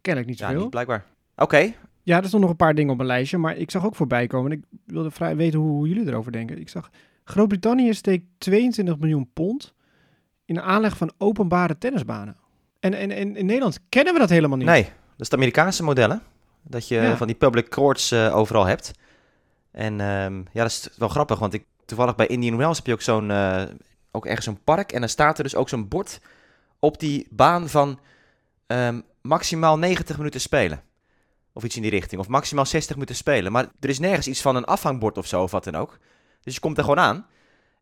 Kennelijk niet ja, zoveel. niet blijkbaar. Oké. Ja, er stonden nog een paar dingen op mijn lijstje, maar ik zag ook voorbij komen. En ik wilde vrij weten hoe, jullie erover denken. Ik zag, Groot-Brittannië steekt 22 miljoen pond in de aanleg van openbare tennisbanen. En, en, en in Nederland kennen we dat helemaal niet. Nee, dat is het Amerikaanse model, hè? Dat je Ja. van die public courts eh, overal hebt. En ehm, ja, dat is wel grappig, want ik, toevallig bij Indian Wells heb je ook zo'n, eh, ook ergens zo'n park. En dan staat er dus ook zo'n bord op die baan van ehm, maximaal 90 minuten spelen. Of iets in die richting. Of maximaal 60 minuten spelen. Maar er is nergens iets van een afhangbord of zo, of wat dan ook. Dus je komt er gewoon aan.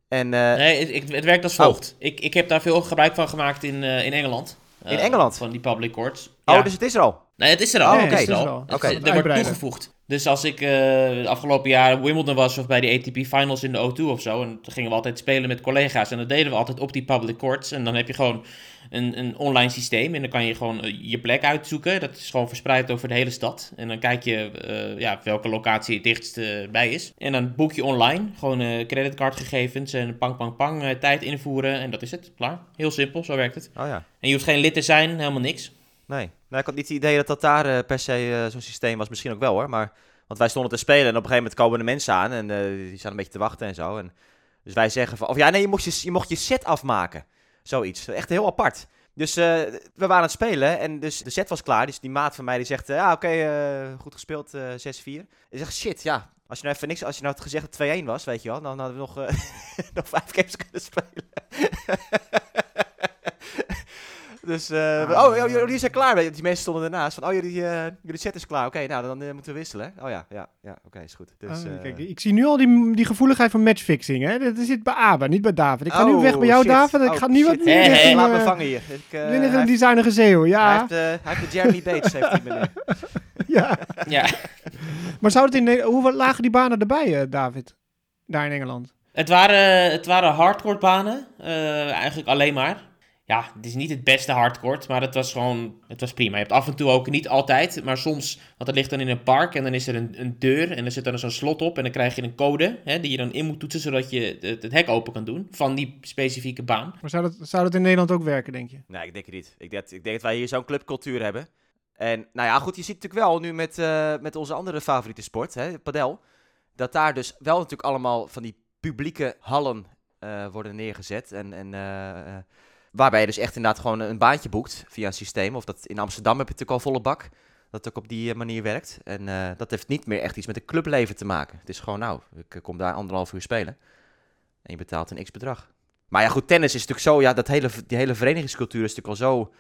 En eh, Nee, het, ik- het werkt als Oh. volgt. Ik, ik heb daar veel gebruik van gemaakt in, eh, in Engeland. In Eh, Engeland? Van die public courts. oh, Ja. dus het is er al. Nee, het is er al. Oh, het oké. is Het er is al. er al. Het- Oké. Er wordt toegevoegd. Dus als ik eh afgelopen jaar Wimbledon was of bij de ATP Finals in de O2 of zo, en dan gingen we altijd spelen met collega's en dat deden we altijd op die public courts. En dan heb je gewoon een, een online systeem en dan kan je gewoon eh, je plek uitzoeken. Dat is gewoon verspreid over de hele stad. En dan kijk je eh, ja, welke locatie het dichtst eh, bij is. En dan boek je online gewoon creditcardgegevens en pang pang pang tijd invoeren en dat is het. Klaar. Heel simpel, zo werkt het. Oh ja. En je hoeft geen lid te zijn, helemaal niks. Nee. Nou, ik had niet het idee dat dat daar per se zo'n systeem was. Misschien ook wel hoor. Maar, want wij stonden te spelen en op een gegeven moment komen de mensen aan. En die staan een beetje te wachten en zo. En, dus wij zeggen van... Of ja, nee, je mocht je, je, mocht je set afmaken. Zoiets. Echt heel apart. Dus eh, we waren aan het spelen en dus de set was klaar. Dus die maat van mij die zegt... eh, ja, oké, eh, goed gespeeld. eh 6-4. Ik zeg, shit, ja. Als je nou even niks... Als je nou had gezegd dat het 2-1 was, weet je wel. Dan hadden we nog, nog vijf games kunnen spelen. Dus, eh, Ah. oh, jullie zijn klaar. Die mensen stonden ernaast van, oh, jullie, eh, jullie set is klaar. Oké, nou, dan eh, moeten we wisselen. Oh ja, ja, ja, oké, is goed. Dus, Ah, eh, kijk, ik zie nu al die, die gevoeligheid van matchfixing. Hè? Dat zit bij Abe, niet bij David. Ik ga nu oh, weg bij jou, shit. David. Ik Oh, ga nu wat meer Laat me eh, vangen hier. Ik, eh, hij, een heeft, designige zeeuw. hij, Ja, heeft, eh, hij heeft de Jeremy Bates, heeft die meneer. ja. Ja. Maar zou het in hoe lagen die banen erbij, eh, David? Daar in Engeland. Het waren, het waren hardcore banen. eh, eigenlijk alleen maar. Ja, het is niet het beste hardcore, maar het was gewoon, het was prima. Je hebt af en toe ook, niet altijd, maar soms, want het ligt dan in een park en dan is er een, een deur en er zit dan zo'n slot op en dan krijg je een code hè, die je dan in moet toetsen zodat je het, het hek open kan doen van die specifieke baan. Maar zou dat, zou dat in Nederland ook werken, denk je? Nee, ik denk het niet. Ik denk, ik denk dat wij hier zo'n clubcultuur hebben. En nou ja, goed, je ziet natuurlijk wel nu met, eh, met onze andere favoriete sport, hè, padel, dat daar dus wel natuurlijk allemaal van die publieke hallen eh, worden neergezet. En, en eh, waarbij je dus echt inderdaad gewoon een baantje boekt via een systeem. Of dat in Amsterdam heb je natuurlijk al volle bak. Dat het ook op die eh, manier werkt. En eh, dat heeft niet meer echt iets met een clubleven te maken. Het is gewoon, nou, ik eh, kom daar anderhalf uur spelen. En je betaalt een x-bedrag. Maar ja, goed, tennis is natuurlijk zo, ja, dat hele, die hele verenigingscultuur is natuurlijk al zo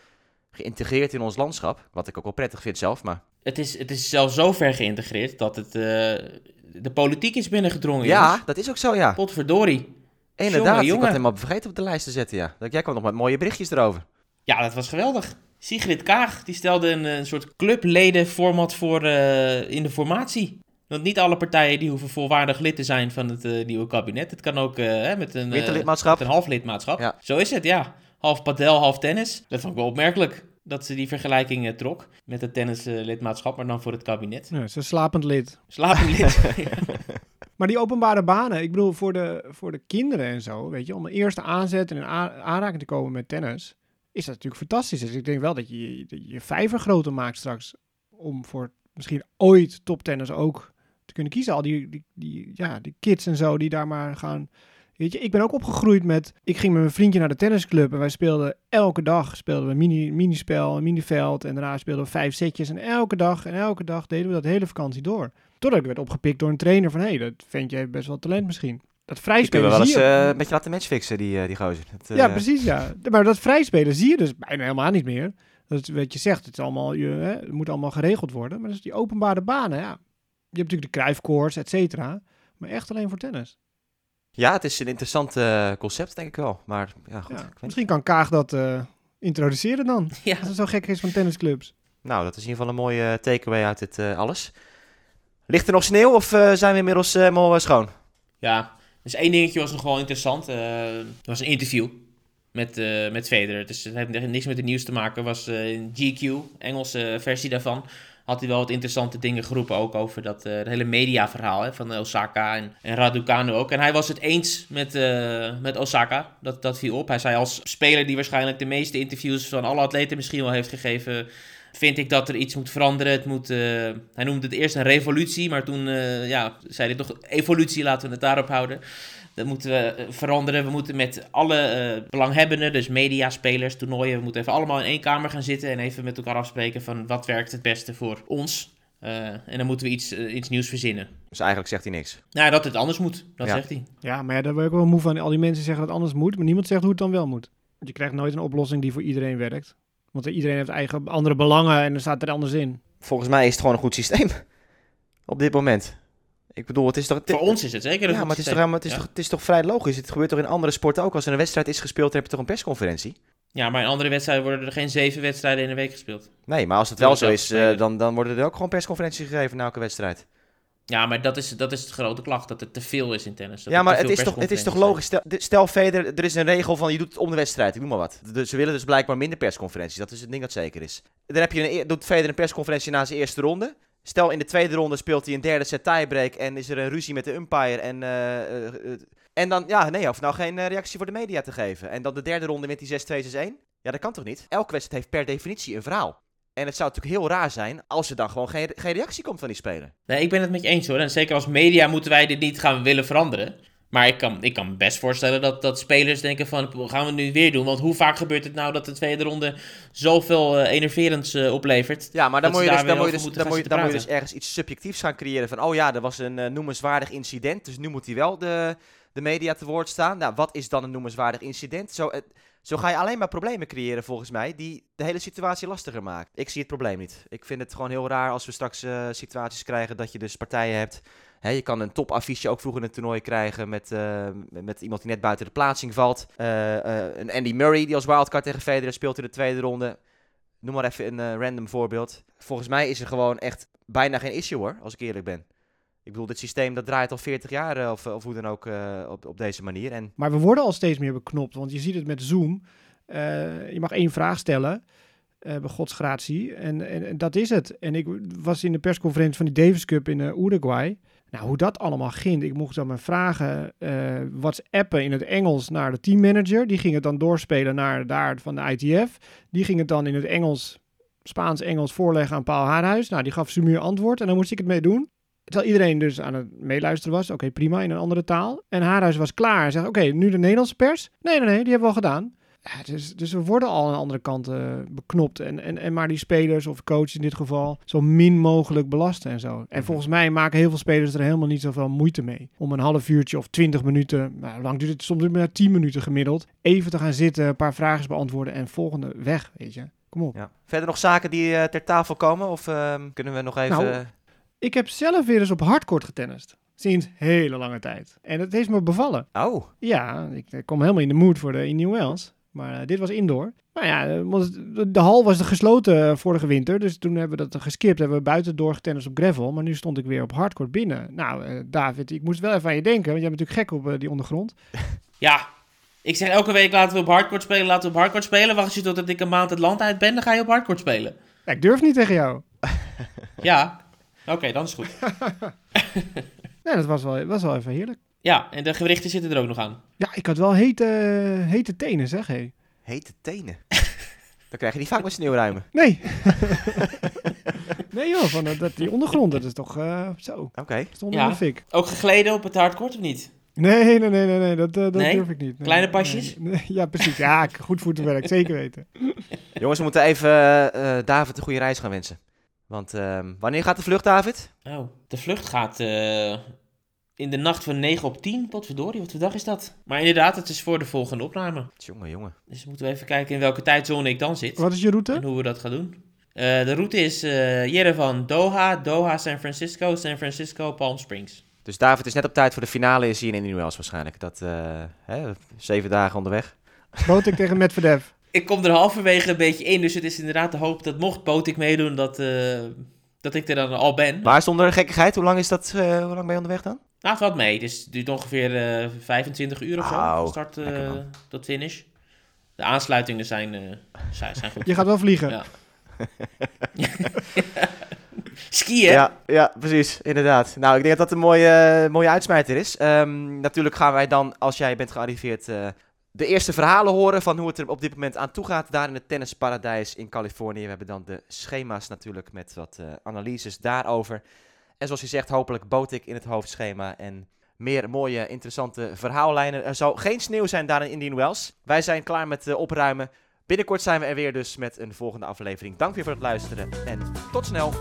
geïntegreerd in ons landschap. Wat ik ook wel prettig vind zelf, maar... Het is, het is zelfs zo ver geïntegreerd dat het de politiek is binnengedrongen. Ja, jongens. dat is ook zo, ja. Potverdorie. Inderdaad, jongen, ik had helemaal vergeten op de lijst te zetten, ja. Dat, jij kwam nog met mooie berichtjes erover. Ja, dat was geweldig. Sigrid Kaag die stelde een, een soort clubledenformat voor eh, in de formatie. Want niet alle partijen die hoeven volwaardig lid te zijn van het eh, nieuwe kabinet. Het kan ook eh, hè, met een, eh, met een half lidmaatschap. Ja. Zo is het, ja. Half padel, half tennis. Dat vond ik wel opmerkelijk dat ze die vergelijking eh, trok met het tennislidmaatschap, maar dan voor het kabinet. Ja, ze slapend lid. Slapend lid. Maar die openbare banen, ik bedoel voor de, voor de kinderen en zo, weet je, om een eerste aanzet en a- aanraking te komen met tennis, is dat natuurlijk fantastisch. Dus ik denk wel dat je je, vijver groter maakt straks, om voor misschien ooit toptennis ook te kunnen kiezen. Al die, die, ja, die kids en zo die daar maar gaan. Weet je, ik ben ook opgegroeid met. Ik ging met mijn vriendje naar de tennisclub en wij speelden elke dag speelden we mini, minispel, een miniveld en daarna speelden we vijf setjes en elke dag en elke dag deden we dat hele vakantie door. Totdat ik werd opgepikt door een trainer van, hé, hey, dat vind je best wel talent misschien. Dat vrijspelen we wel eens eh, een beetje laten matchfixen, die, eh, die gozer. Dat, eh, ja, precies, ja. Maar dat vrijspelen zie je dus bijna helemaal niet meer. Dat is wat je zegt, het, is allemaal, je, hè, het moet allemaal geregeld worden. Maar dus die openbare banen, ja. Je hebt natuurlijk de Cruijffkoers, et cetera. Maar echt alleen voor tennis. Ja, het is een interessant eh, concept, denk ik wel. Maar ja, goed. Ja. Misschien kan Kaag dat eh, introduceren dan. ja. Als het zo gek is van tennisclubs. Nou, dat is in ieder geval een mooie takeaway uit dit eh, alles. Ligt er nog sneeuw of eh, zijn we inmiddels eh, helemaal eh, schoon? Ja, dus één dingetje was nog wel interessant. er was een interview met, eh met Federer. Dus het heeft niks met het nieuws te maken. was in GQ, Engelse versie daarvan. Had hij wel wat interessante dingen geroepen. Ook over dat het hele mediaverhaal van Osaka en, en Raducanu ook. En hij was het eens met, met Osaka. Dat, dat viel op. Hij zei als speler die waarschijnlijk de meeste interviews van alle atleten misschien wel heeft gegeven vind ik dat er iets moet veranderen. Het moet, eh, hij noemde het eerst een revolutie, maar toen eh, ja, zei hij toch evolutie, laten we het daarop houden. Dat moeten we eh, veranderen. We moeten met alle eh, belanghebbenden, dus media, spelers, toernooien, we moeten even allemaal in één kamer gaan zitten en even met elkaar afspreken van wat werkt het beste voor ons. Eh, en dan moeten we iets, iets nieuws verzinnen. Dus eigenlijk zegt hij niks. Nou, dat het anders moet, dat Ja. zegt hij. Ja, maar ja, daar ben ik wel moe van. Al die mensen zeggen dat het anders moet, maar niemand zegt hoe het dan wel moet. Want je krijgt nooit een oplossing die voor iedereen werkt. Want iedereen heeft eigen andere belangen en er staat er anders in. Volgens mij is het gewoon een goed systeem. Op dit moment. Ik bedoel, het is toch... Voor ons is het zeker een Ja, goed maar het is, toch, het, is Ja. toch, het is toch vrij logisch. Het gebeurt toch in andere sporten ook. Als er een wedstrijd is gespeeld, dan heb je toch een persconferentie? Ja, maar in andere wedstrijden worden er geen zeven wedstrijden in een week gespeeld. Nee, maar als het wel zo is eh, dan, dan worden er ook gewoon persconferenties gegeven na elke wedstrijd. Ja, maar dat is, dat is de grote klacht, dat het te veel is in tennis. Dat ja, maar het is, toch, het is toch logisch. Stel, stel Federer, er is een regel van je doet het om de wedstrijd, ik noem maar wat. Dus ze willen dus blijkbaar minder persconferenties. Dat is het ding dat zeker is. Dan heb je een, doet Federer een persconferentie na zijn eerste ronde. Stel in de tweede ronde speelt hij een derde set tiebreak en is er een ruzie met de umpire. En, eh, eh, eh, en dan, ja, nee, of nou geen reactie voor de media te geven. En dan de derde ronde wint hij 6-2, 6-1. Ja, dat kan toch niet? Elke wedstrijd heeft per definitie een verhaal. En het zou natuurlijk heel raar zijn als er dan gewoon geen, geen reactie komt van die speler. Nee, ik ben het met je eens hoor. En zeker als media moeten wij dit niet gaan willen veranderen. Maar ik kan, ik kan me best voorstellen dat, dat spelers denken van, gaan we het nu weer doen? Want hoe vaak gebeurt het nou dat de tweede ronde zoveel eh enerverends eh, oplevert? Ja, maar dan Dat moet je dus, dan moet je dus, dan moet je, dan moet je dus zitten ergens iets subjectiefs gaan creëren van, oh ja, er was een eh, noemenswaardig incident, dus nu moet hij wel de, de media te woord staan. Nou, wat is dan een noemenswaardig incident? Zo, zo ga je alleen maar problemen creëren volgens mij, die de hele situatie lastiger maken. Ik zie het probleem niet. Ik vind het gewoon heel raar als we straks eh, situaties krijgen dat je dus partijen hebt. Je kan een topaffiche ook vroeg in het toernooi krijgen met, eh, met iemand die net buiten de plaatsing valt. Eh, een Andy Murray die als wildcard tegen Federer speelt in de tweede ronde. Noem maar even een random voorbeeld. Volgens mij is er gewoon echt bijna geen issue hoor, als ik eerlijk ben. Ik bedoel, dit systeem dat draait al 40 jaar eh, of, of hoe dan ook eh, op, op deze manier. En Maar we worden al steeds meer beknopt, want je ziet het met Zoom. Eh, je mag één vraag stellen, eh bij godsgratie, en, en, en dat is het. En ik was in de persconferentie van die Davis Cup in Uruguay. Nou, hoe dat allemaal ging. Ik mocht dan mijn vragen whatsappen in het Engels naar de teammanager. Die ging het dan doorspelen naar daar van de ITF. Die ging het dan in het Engels, Spaans-Engels voorleggen aan Paul Haarhuis. Nou, die gaf Sumuur antwoord en dan moest ik het mee doen. Terwijl iedereen dus aan het meeluisteren was. Oké, prima, in een andere taal. En Haarhuis was klaar. Hij zegt, oké, nu de Nederlandse pers? Nee, nee, nee, die hebben we al gedaan. Ja, dus, dus we worden al aan de andere kant eh, beknopt. En, en, en maar die spelers of coaches in dit geval zo min mogelijk belasten en zo. En volgens mij maken heel veel spelers er helemaal niet zoveel moeite mee. Om een half uurtje of twintig minuten, nou, lang duurt het? Soms maar tien minuten gemiddeld. Even te gaan zitten, een paar vragen beantwoorden en volgende weg, weet je. Kom op. ja. verder nog zaken die eh, ter tafel komen? Of ehm, kunnen we nog even... Nou, Ik heb zelf weer eens op hardcourt getennist. Sinds hele lange tijd. En het heeft me bevallen. Oh, Ja, ik, ik kom helemaal in de mood voor de in New Wells. Maar eh, dit was indoor. Nou ja, eh, de, hal was gesloten eh, vorige winter. Dus toen hebben we dat geskipt. Hebben we buiten doorgetennist op gravel. Maar nu stond ik weer op hardcourt binnen. Nou, David, ik moest wel even aan je denken. Want jij bent natuurlijk gek op die ondergrond. Ja, ik zeg elke week laten we op hardcourt spelen, laten we op hardcourt spelen. Wacht je totdat ik een maand het land uit ben, dan ga je op hardcourt spelen. Ja, ik durf niet tegen jou. Ja, oké, dan is goed. Nee, dat was wel, was wel even heerlijk. Ja, en de gewrichten zitten er ook nog aan. Ja, ik had wel hete, hete tenen, zeg hé. hete tenen. Dan krijg je die vaak met sneeuwruimen. Nee. nee joh, van, dat, die ondergrond, dat is toch eh, zo. Oké. Stond Ja. fik. Ook gegleden op het hardcourt of niet? Nee, nee, nee, nee, nee dat, eh, dat Nee? durf ik niet. Nee, Kleine pasjes? nee. ja, precies. Ja, goed voetenwerk, zeker weten. Jongens, we moeten even eh, eh, David een goede reis gaan wensen. Want ehm, wanneer gaat de vlucht, David? Oh, de vlucht gaat eh, in de nacht van 9 op 10. Potverdorie, wat voor dag is dat? Maar inderdaad, het is voor de volgende opname. Jongen, jongen. Dus moeten we even kijken in welke tijdzone ik dan zit. Wat is je route? En hoe we dat gaan doen. Eh, de route is eh Yerevan, Doha, Doha, San Francisco, San Francisco, Palm Springs. Dus David is net op tijd voor de finale is hier in Indian Wells waarschijnlijk. Dat, eh, hè, zeven dagen onderweg. Boot ik tegen Medvedev. Ik kom er halverwege een beetje in, dus het is inderdaad de hoop dat mocht Botik meedoen, dat, eh, dat ik er dan al ben. Maar zonder gekkigheid, hoe lang, is dat, eh, hoe lang ben je onderweg dan? Nou, het valt mee. Dus het duurt ongeveer eh 25 uur of zo, Au, van start eh, tot finish. De aansluitingen zijn, eh, zijn, zijn goed. Je gaat wel vliegen. Ja. Skiën? Ja, ja, precies, inderdaad. Nou, ik denk dat dat een mooie, mooie uitsmijter is. Ehm, natuurlijk gaan wij dan, als jij bent gearriveerd, eh, de eerste verhalen horen van hoe het er op dit moment aan toe gaat. Daar in het tennisparadijs in Californië. We hebben dan de schema's natuurlijk met wat eh, analyses daarover. En zoals je zegt, hopelijk boot ik in het hoofdschema en meer mooie, interessante verhaallijnen. Er zal geen sneeuw zijn daar in Indian Wells. Wij zijn klaar met eh, opruimen. Binnenkort zijn we er weer dus met een volgende aflevering. Dank weer voor het luisteren en tot snel.